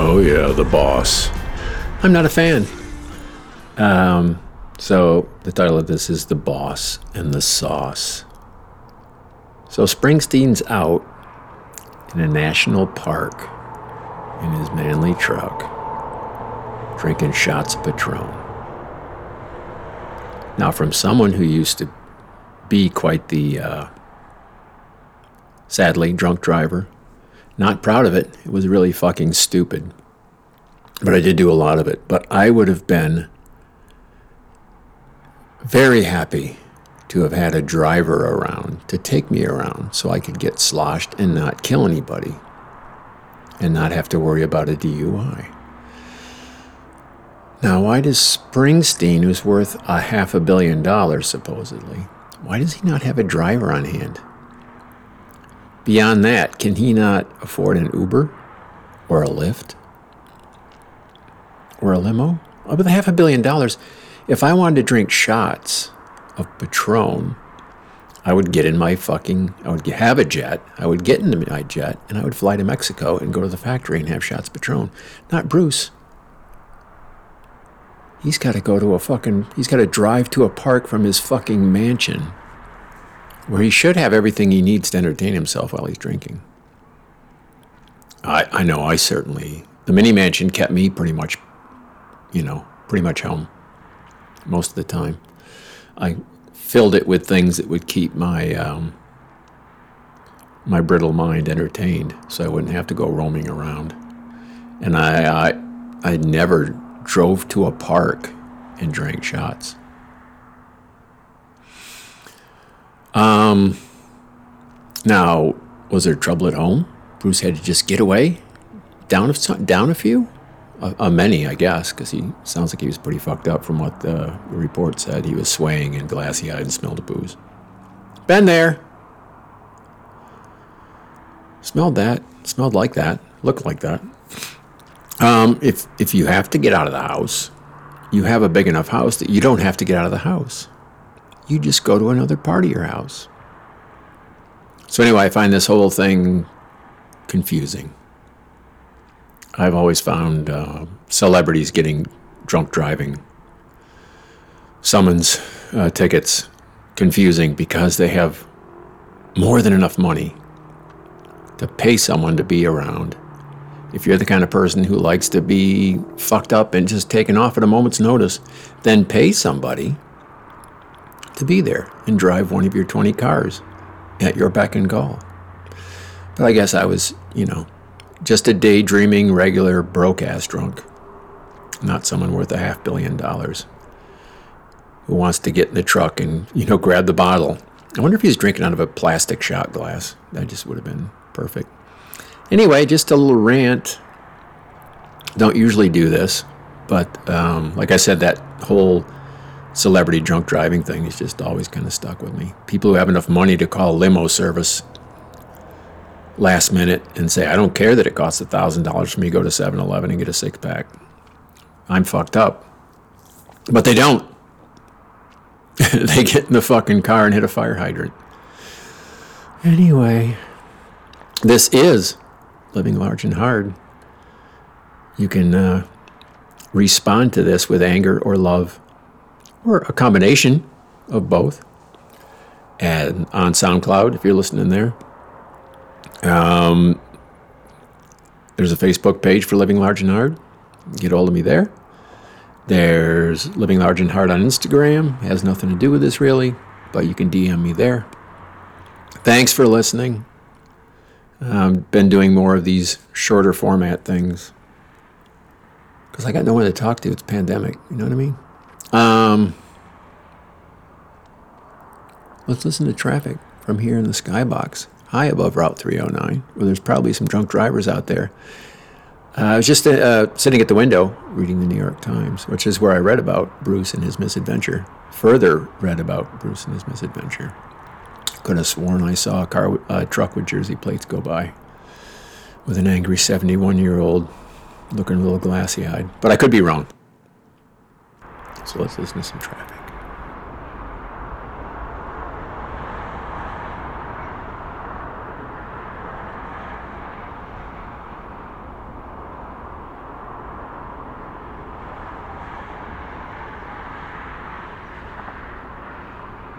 Oh, yeah, the boss. I'm not a fan. Um, so the title of this is The Boss and the Sauce. So Springsteen's out in a national park in his manly truck, drinking shots of Patron. Now, from someone who used to be quite the, uh, sadly, drunk driver, not proud of it. It was really fucking stupid. But I did do a lot of it. But I would have been very happy to have had a driver around to take me around so I could get sloshed and not kill anybody and not have to worry about a DUI. Now, why does Springsteen, who's worth a half a billion dollars supposedly, why does he not have a driver on hand? Beyond that, can he not afford an Uber or a Lyft or a limo? Uh, with half a billion dollars, if I wanted to drink shots of Patron, I would get in my fucking, I would have a jet, I would get into my jet, and I would fly to Mexico and go to the factory and have shots Patron. Not Bruce. He's got to go to a fucking, he's got to drive to a park from his fucking mansion where he should have everything he needs to entertain himself while he's drinking. I, I know I certainly, the mini mansion kept me pretty much, you know, pretty much home most of the time. I filled it with things that would keep my, um, my brittle mind entertained so I wouldn't have to go roaming around. And I, I, I never drove to a park and drank shots. Um, now, was there trouble at home? Bruce had to just get away, down a, down a few, a, many, I guess, because he sounds like he was pretty fucked up from what the report said. He was swaying and glassy-eyed and smelled of booze. Been there. Smelled that. Smelled like that. Looked like that. Um, if if you have to get out of the house, you have a big enough house that you don't have to get out of the house you just go to another part of your house. So, anyway, I find this whole thing confusing. I've always found uh, celebrities getting drunk driving summons uh, tickets confusing because they have more than enough money to pay someone to be around. If you're the kind of person who likes to be fucked up and just taken off at a moment's notice, then pay somebody to be there and drive one of your 20 cars at your beck and call. But I guess I was, you know, just a daydreaming, regular, broke ass drunk. Not someone worth a half billion dollars who wants to get in the truck and, you know, grab the bottle. I wonder if he's drinking out of a plastic shot glass. That just would have been perfect. Anyway, just a little rant. Don't usually do this, but um, like I said, that whole celebrity drunk driving thing is just always kind of stuck with me. People who have enough money to call limo service last minute and say, I don't care that it costs $1,000 for me to go to 7 Eleven and get a six pack. I'm fucked up. But they don't. they get in the fucking car and hit a fire hydrant. Anyway, this is living large and hard. You can uh, respond to this with anger or love or a combination of both. And on SoundCloud, if you're listening there, um, there's a Facebook page for Living Large and Hard. Get hold of me there. There's Living Large and Hard on Instagram. Has nothing to do with this really, but you can DM me there. Thanks for listening. I've been doing more of these shorter format things because I got no one to talk to. It's pandemic. You know what I mean? Um, let's listen to traffic from here in the skybox, high above Route 309, where there's probably some drunk drivers out there. Uh, I was just uh, sitting at the window reading the New York Times, which is where I read about Bruce and his misadventure. Further read about Bruce and his misadventure. Could have sworn I saw a car, a truck with Jersey plates go by with an angry 71 year old looking a little glassy eyed. But I could be wrong. So let's listen to some traffic.